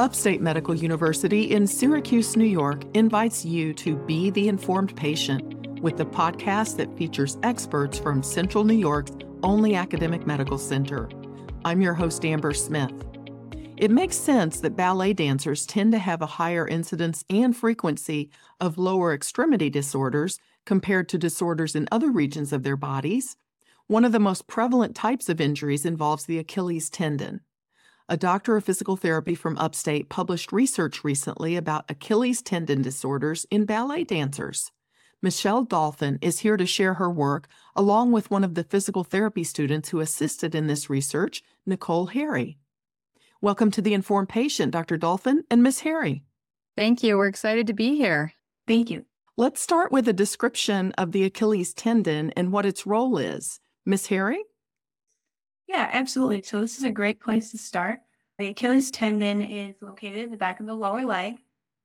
Upstate Medical University in Syracuse, New York invites you to be the informed patient with the podcast that features experts from Central New York's only academic medical center. I'm your host, Amber Smith. It makes sense that ballet dancers tend to have a higher incidence and frequency of lower extremity disorders compared to disorders in other regions of their bodies. One of the most prevalent types of injuries involves the Achilles tendon. A doctor of physical therapy from upstate published research recently about Achilles tendon disorders in ballet dancers. Michelle Dolphin is here to share her work along with one of the physical therapy students who assisted in this research, Nicole Harry. Welcome to the Informed Patient, Dr. Dolphin and Miss Harry. Thank you. We're excited to be here. Thank you. Let's start with a description of the Achilles tendon and what its role is. Miss Harry? Yeah, absolutely. So this is a great place to start. The Achilles tendon is located in the back of the lower leg.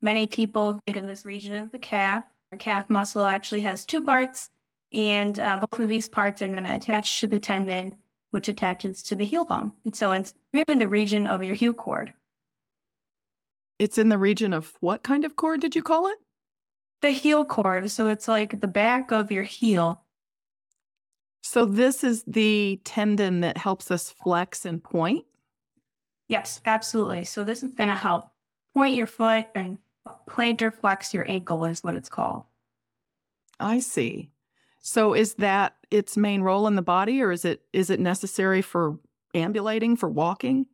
Many people think of this region as the calf. The calf muscle actually has two parts, and uh, both of these parts are going to attach to the tendon, which attaches to the heel bone. And so it's right in the region of your heel cord. It's in the region of what kind of cord did you call it? The heel cord. So it's like the back of your heel so this is the tendon that helps us flex and point? Yes, absolutely. So this is going to help point your foot and plantar flex your ankle is what it's called. I see. So is that its main role in the body or is it is it necessary for ambulating for walking?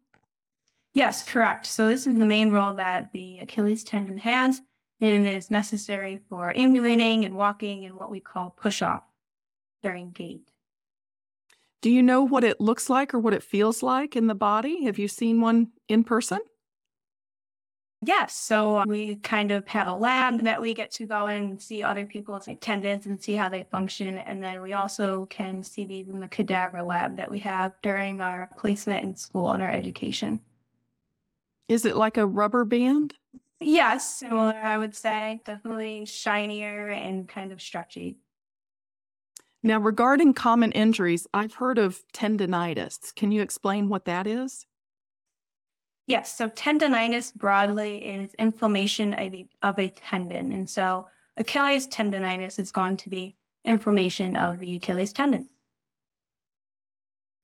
Yes, correct. So this is the main role that the Achilles tendon has and it is necessary for ambulating and walking and what we call push off during gait. Do you know what it looks like or what it feels like in the body? Have you seen one in person? Yes. So uh, we kind of have a lab that we get to go and see other people's tendons and see how they function. And then we also can see these in the cadaver lab that we have during our placement in school and our education. Is it like a rubber band? Yes, similar, I would say. Definitely shinier and kind of stretchy. Now, regarding common injuries, I've heard of tendonitis. Can you explain what that is? Yes. So, tendonitis broadly is inflammation of a, of a tendon. And so, Achilles tendonitis is going to be inflammation of the Achilles tendon.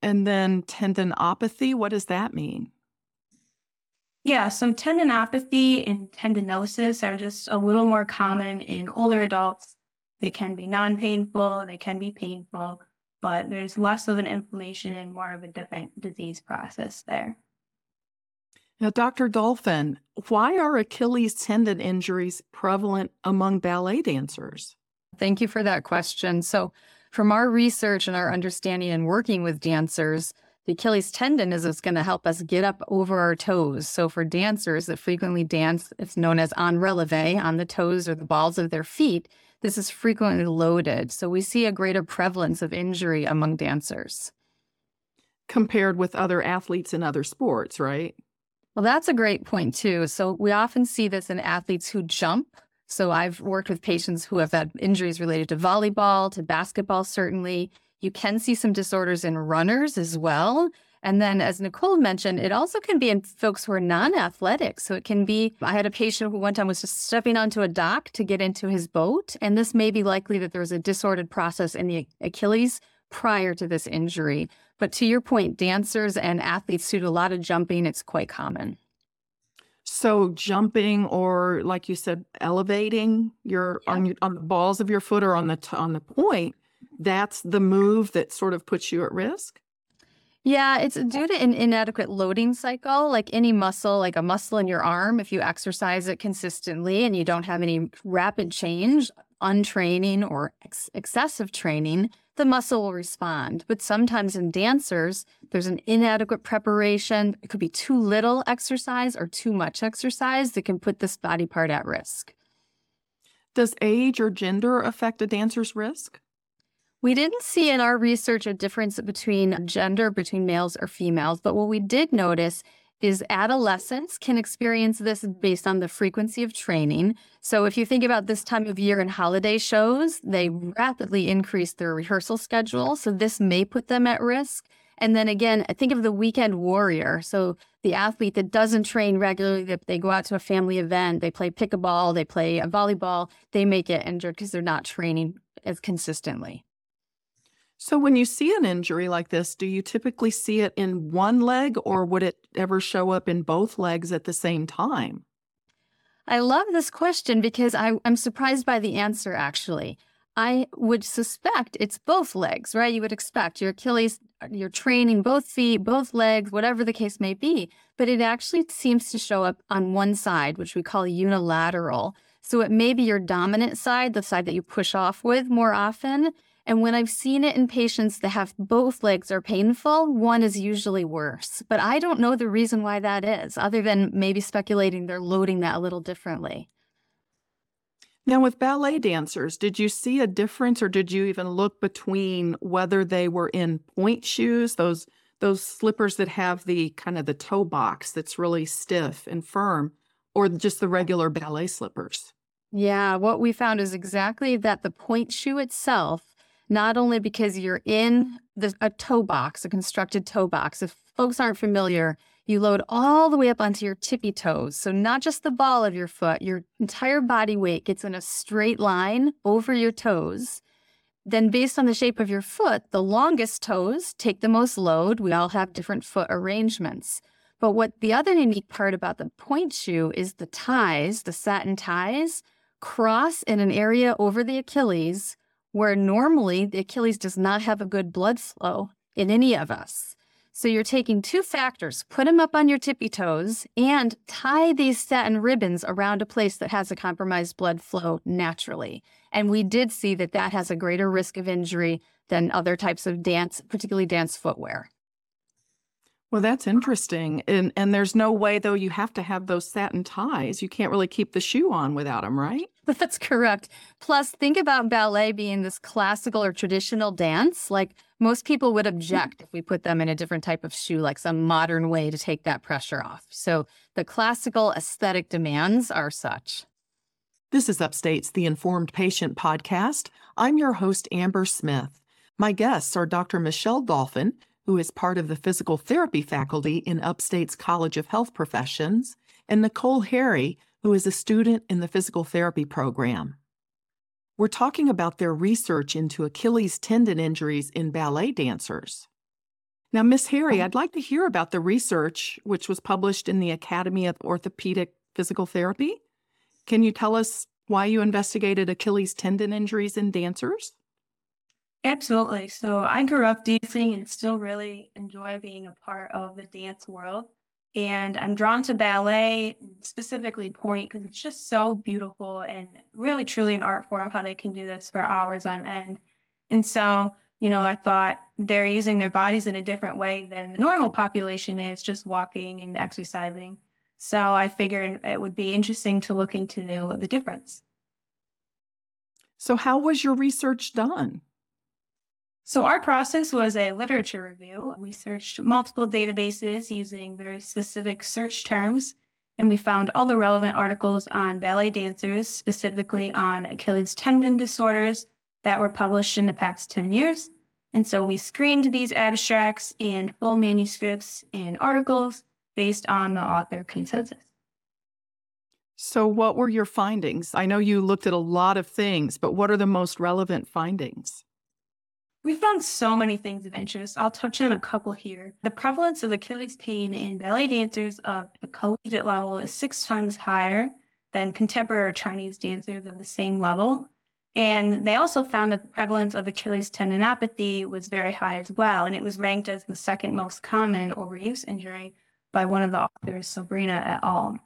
And then tendinopathy, what does that mean? Yeah, so tendinopathy and tendinosis are just a little more common in older adults they can be non painful, they can be painful, but there's less of an inflammation and more of a different disease process there. Now, Dr. Dolphin, why are Achilles tendon injuries prevalent among ballet dancers? Thank you for that question. So, from our research and our understanding and working with dancers, the Achilles tendon is what's going to help us get up over our toes. So, for dancers that frequently dance, it's known as en releve on the toes or the balls of their feet this is frequently loaded. So we see a greater prevalence of injury among dancers. Compared with other athletes in other sports, right? Well, that's a great point, too. So we often see this in athletes who jump. So I've worked with patients who have had injuries related to volleyball, to basketball, certainly. You can see some disorders in runners as well. And then, as Nicole mentioned, it also can be in folks who are non athletic. So it can be, I had a patient who one time was just stepping onto a dock to get into his boat. And this may be likely that there was a disordered process in the Achilles prior to this injury. But to your point, dancers and athletes who do a lot of jumping, it's quite common. So jumping, or like you said, elevating your yeah. on your, on the balls of your foot or on the t- on the point, that's the move that sort of puts you at risk. Yeah, it's due to an inadequate loading cycle. Like any muscle, like a muscle in your arm, if you exercise it consistently and you don't have any rapid change, untraining or ex- excessive training, the muscle will respond. But sometimes in dancers, there's an inadequate preparation. It could be too little exercise or too much exercise that can put this body part at risk. Does age or gender affect a dancer's risk? We didn't see in our research a difference between gender, between males or females, but what we did notice is adolescents can experience this based on the frequency of training. So if you think about this time of year and holiday shows, they rapidly increase their rehearsal schedule. So this may put them at risk. And then again, think of the weekend warrior. So the athlete that doesn't train regularly, that they go out to a family event, they play pickleball, they play a volleyball, they may get injured because they're not training as consistently. So, when you see an injury like this, do you typically see it in one leg or would it ever show up in both legs at the same time? I love this question because I, am surprised by the answer, actually. I would suspect it's both legs, right? You would expect your Achilles, you're training both feet, both legs, whatever the case may be, but it actually seems to show up on one side, which we call unilateral. So it may be your dominant side, the side that you push off with more often. And when I've seen it in patients that have both legs are painful, one is usually worse. But I don't know the reason why that is, other than maybe speculating they're loading that a little differently. Now, with ballet dancers, did you see a difference or did you even look between whether they were in pointe shoes, those those slippers that have the kind of the toe box that's really stiff and firm, or just the regular ballet slippers? Yeah, what we found is exactly that the pointe shoe itself, not only because you're in the, a toe box, a constructed toe box, if folks aren't familiar, you load all the way up onto your tippy toes. So, not just the ball of your foot, your entire body weight gets in a straight line over your toes. Then, based on the shape of your foot, the longest toes take the most load. We all have different foot arrangements. But what the other unique part about the pointe shoe is the ties, the satin ties, cross in an area over the Achilles where normally the Achilles does not have a good blood flow in any of us. So you're taking two factors, put them up on your tippy toes, and tie these satin ribbons around a place that has a compromised blood flow naturally. And we did see that that has a greater risk of injury than other types of dance, particularly dance footwear. Well, that's interesting. And and there's no way though you have to have those satin ties. You can't really keep the shoe on without them, right? That's correct. Plus, think about ballet being this classical or traditional dance. Like most people would object if we put them in a different type of shoe, like some modern way to take that pressure off. So the classical aesthetic demands are such. This is Upstate's The Informed Patient podcast. I'm your host, Amber Smith. My guests are Dr. Michelle Dolphin, who is part of the physical therapy faculty in Upstate's College of Health Professions, and Nicole Harry, who is a student in the physical therapy program. We're talking about their research into Achilles tendon injuries in ballet dancers. Now, Miss Harry, oh. I'd like to hear about the research which was published in the Academy of Orthopedic Physical Therapy. Can you tell us why you investigated Achilles tendon injuries in dancers? Absolutely. So I grew up dancing and still really enjoy being a part of the dance world. And I'm drawn to ballet, specifically pointe, because it's just so beautiful and really truly an art form how they can do this for hours on end. And so, you know, I thought they're using their bodies in a different way than the normal population is, just walking and exercising. So I figured it would be interesting to look into the difference. So, how was your research done? So our process was a literature review. We searched multiple databases using very specific search terms, and we found all the relevant articles on ballet dancers, specifically on Achilles tendon disorders that were published in the past 10 years. And so we screened these abstracts and full manuscripts and articles based on the author consensus. So, what were your findings? I know you looked at a lot of things, but what are the most relevant findings? We found so many things of interest. I'll touch on a couple here. The prevalence of Achilles pain in ballet dancers of the collegiate level is six times higher than contemporary Chinese dancers of the same level. And they also found that the prevalence of Achilles tendinopathy was very high as well. And it was ranked as the second most common overuse injury by one of the authors, Sabrina et al.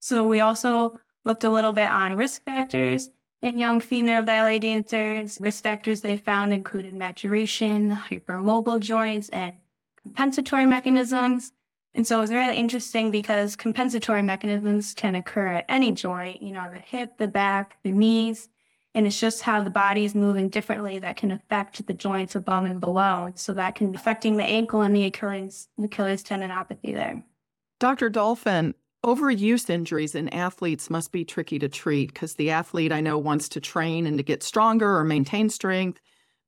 So we also looked a little bit on risk factors in young female ballet dancers, risk factors they found included maturation, hypermobile joints, and compensatory mechanisms. And so it was really interesting because compensatory mechanisms can occur at any joint, you know, the hip, the back, the knees. And it's just how the body is moving differently that can affect the joints above and below. So that can affecting the ankle and the Achilles, Achilles tendinopathy there. Dr. Dolphin, Overuse injuries in athletes must be tricky to treat because the athlete I know wants to train and to get stronger or maintain strength,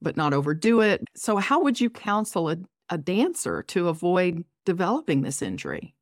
but not overdo it. So, how would you counsel a, a dancer to avoid developing this injury?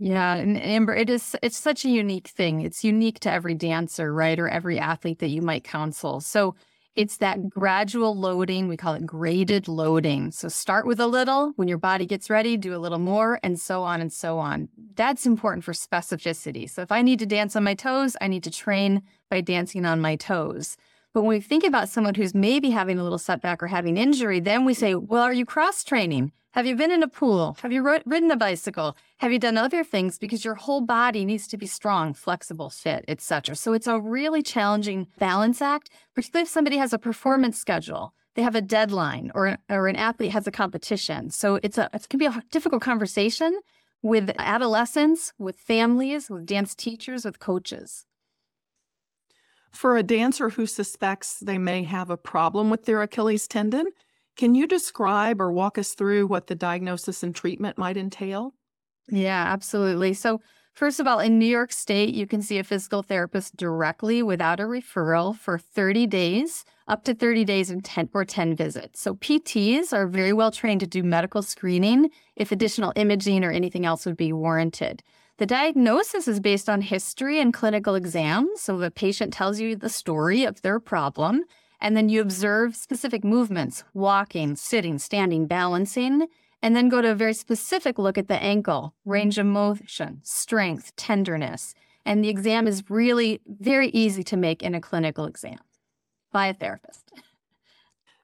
Yeah, and Amber, it is it's such a unique thing. It's unique to every dancer, right? Or every athlete that you might counsel. So it's that gradual loading. We call it graded loading. So start with a little. When your body gets ready, do a little more, and so on and so on. That's important for specificity. So if I need to dance on my toes, I need to train by dancing on my toes. But when we think about someone who's maybe having a little setback or having injury, then we say, well, are you cross training? Have you been in a pool? Have you ridden a bicycle? Have you done other things? Because your whole body needs to be strong, flexible, fit, etc. So it's a really challenging balance act, particularly if somebody has a performance schedule, they have a deadline, or, or an athlete has a competition. So it's a it can be a difficult conversation with adolescents, with families, with dance teachers, with coaches. For a dancer who suspects they may have a problem with their Achilles tendon, can you describe or walk us through what the diagnosis and treatment might entail? Yeah, absolutely. So, first of all, in New York State, you can see a physical therapist directly without a referral for 30 days, up to 30 days and 10 or 10 visits. So, PTs are very well trained to do medical screening if additional imaging or anything else would be warranted. The diagnosis is based on history and clinical exams. So the patient tells you the story of their problem, and then you observe specific movements walking, sitting, standing, balancing, and then go to a very specific look at the ankle, range of motion, strength, tenderness. And the exam is really very easy to make in a clinical exam by a therapist.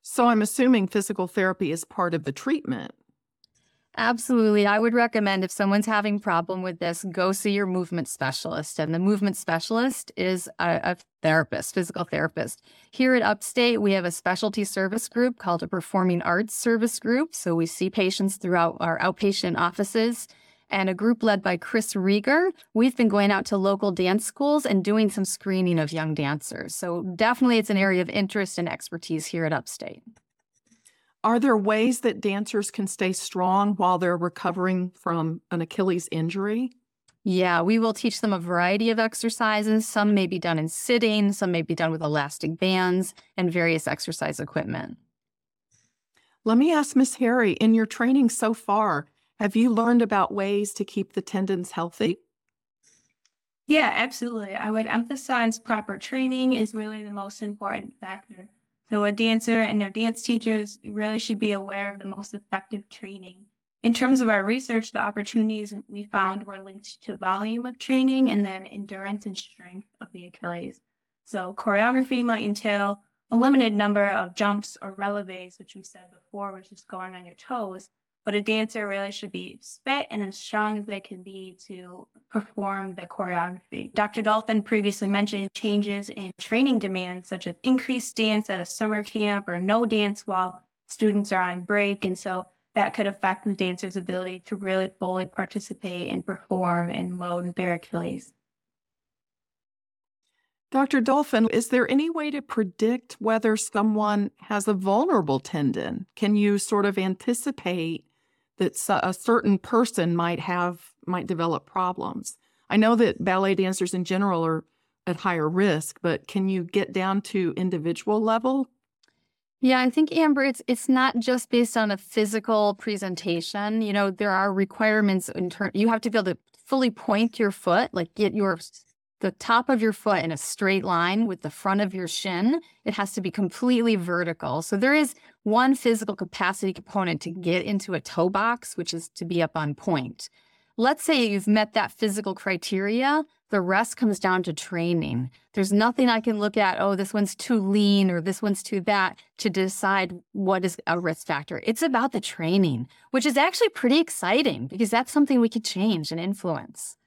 So I'm assuming physical therapy is part of the treatment. Absolutely. I would recommend if someone's having problem with this, go see your movement specialist. And the movement specialist is a, a, therapist, physical therapist. Here at Upstate, we have a specialty service group called a performing arts service group. So we see patients throughout our outpatient offices and a group led by Chris Rieger. We've been going out to local dance schools and doing some screening of young dancers. So definitely it's an area of interest and expertise here at Upstate. Are there ways that dancers can stay strong while they're recovering from an Achilles injury? Yeah, we will teach them a variety of exercises. Some may be done in sitting, some may be done with elastic bands and various exercise equipment. Let me ask Miss Harry, in your training so far, have you learned about ways to keep the tendons healthy? Yeah, absolutely. I would emphasize proper training is really the most important factor. So a dancer and their dance teachers really should be aware of the most effective training. In terms of our research, the opportunities we found were linked to volume of training and then endurance and strength of the Achilles. So choreography might entail a limited number of jumps or releves, which we said before, which is going on your toes, but a dancer really should be fit and as strong as they can be to perform the choreography. Dr. Dolphin previously mentioned changes in training demands, such as increased dance at a summer camp or no dance while students are on break. And so that could affect the dancer's ability to really fully participate and perform and load their Achilles. Dr. Dolphin, is there any way to predict whether someone has a vulnerable tendon? Can you sort of anticipate that a certain person might have might develop problems. I know that ballet dancers in general are at higher risk, but can you get down to individual level? Yeah, I think Amber, it's it's not just based on a physical presentation. You know, there are requirements in turn. You have to be able to fully point your foot, like get your the top of your foot in a straight line with the front of your shin. It has to be completely vertical. So there is one physical capacity component to get into a toe box, which is to be up on point. Let's say you've met that physical criteria. The rest comes down to training. There's nothing I can look at, oh, this one's too lean or this one's too that to decide what is a risk factor. It's about the training, which is actually pretty exciting because that's something we could change and influence.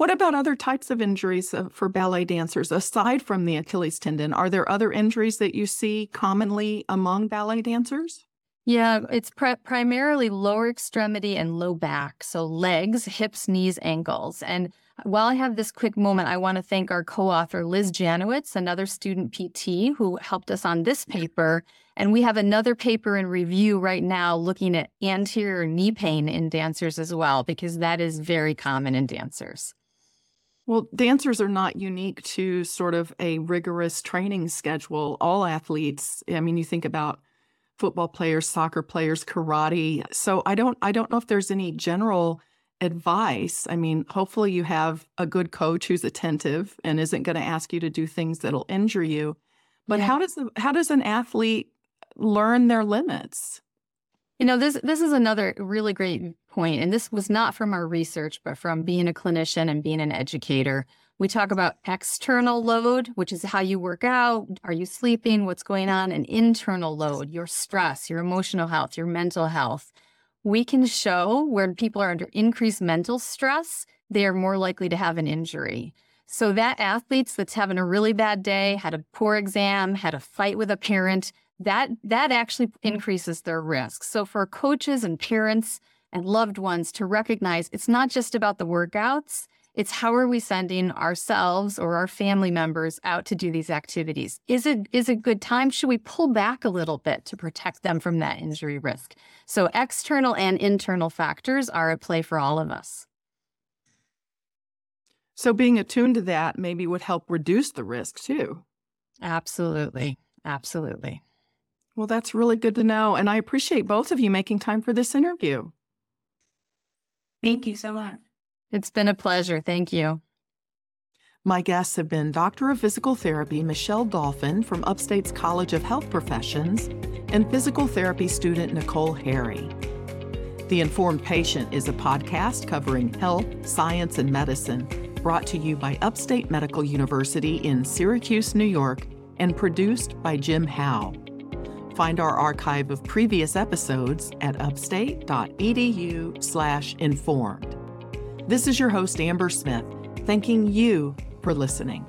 What about other types of injuries uh, for ballet dancers aside from the Achilles tendon? Are there other injuries that you see commonly among ballet dancers? Yeah, it's pr- primarily lower extremity and low back. So legs, hips, knees, ankles. And while I have this quick moment, I want to thank our co author, Liz Janowitz, another student PT who helped us on this paper. And we have another paper in review right now looking at anterior knee pain in dancers as well, because that is very common in dancers. Well, dancers are not unique to sort of a rigorous training schedule. All athletes, I mean, you think about football players, soccer players, karate. So I don't I don't know if there's any general advice. I mean, hopefully you have a good coach who's attentive and isn't going to ask you to do things that'll injure you. But Yeah. how does the, how does an athlete learn their limits? You know, this this is another really great point, and this was not from our research, but from being a clinician and being an educator. We talk about external load, which is how you work out. Are you sleeping? What's going on? And internal load, your stress, your emotional health, your mental health. We can show where people are under increased mental stress, they are more likely to have an injury. So that athletes that's having a really bad day, had a poor exam, had a fight with a parent, that that actually mm-hmm. increases their risk. So for coaches and parents and loved ones to recognize it's not just about the workouts, it's how are we sending ourselves or our family members out to do these activities? Is it is it good time? Should we pull back a little bit to protect them from that injury risk? So external and internal factors are at play for all of us. So being attuned to that maybe would help reduce the risk too. Absolutely. Absolutely. Well, that's really good to know. And I appreciate both of you making time for this interview. Thank you so much. It's been a pleasure. Thank you. My guests have been Doctor of Physical Therapy Michelle Dolphin from Upstate's College of Health Professions and physical therapy student Nicole Harry. The Informed Patient is a podcast covering health, science, and medicine brought to you by Upstate Medical University in Syracuse, New York, and produced by Jim Howe. Find our archive of previous episodes at upstate.edu/informed. This is your host Amber Smith, thanking you for listening.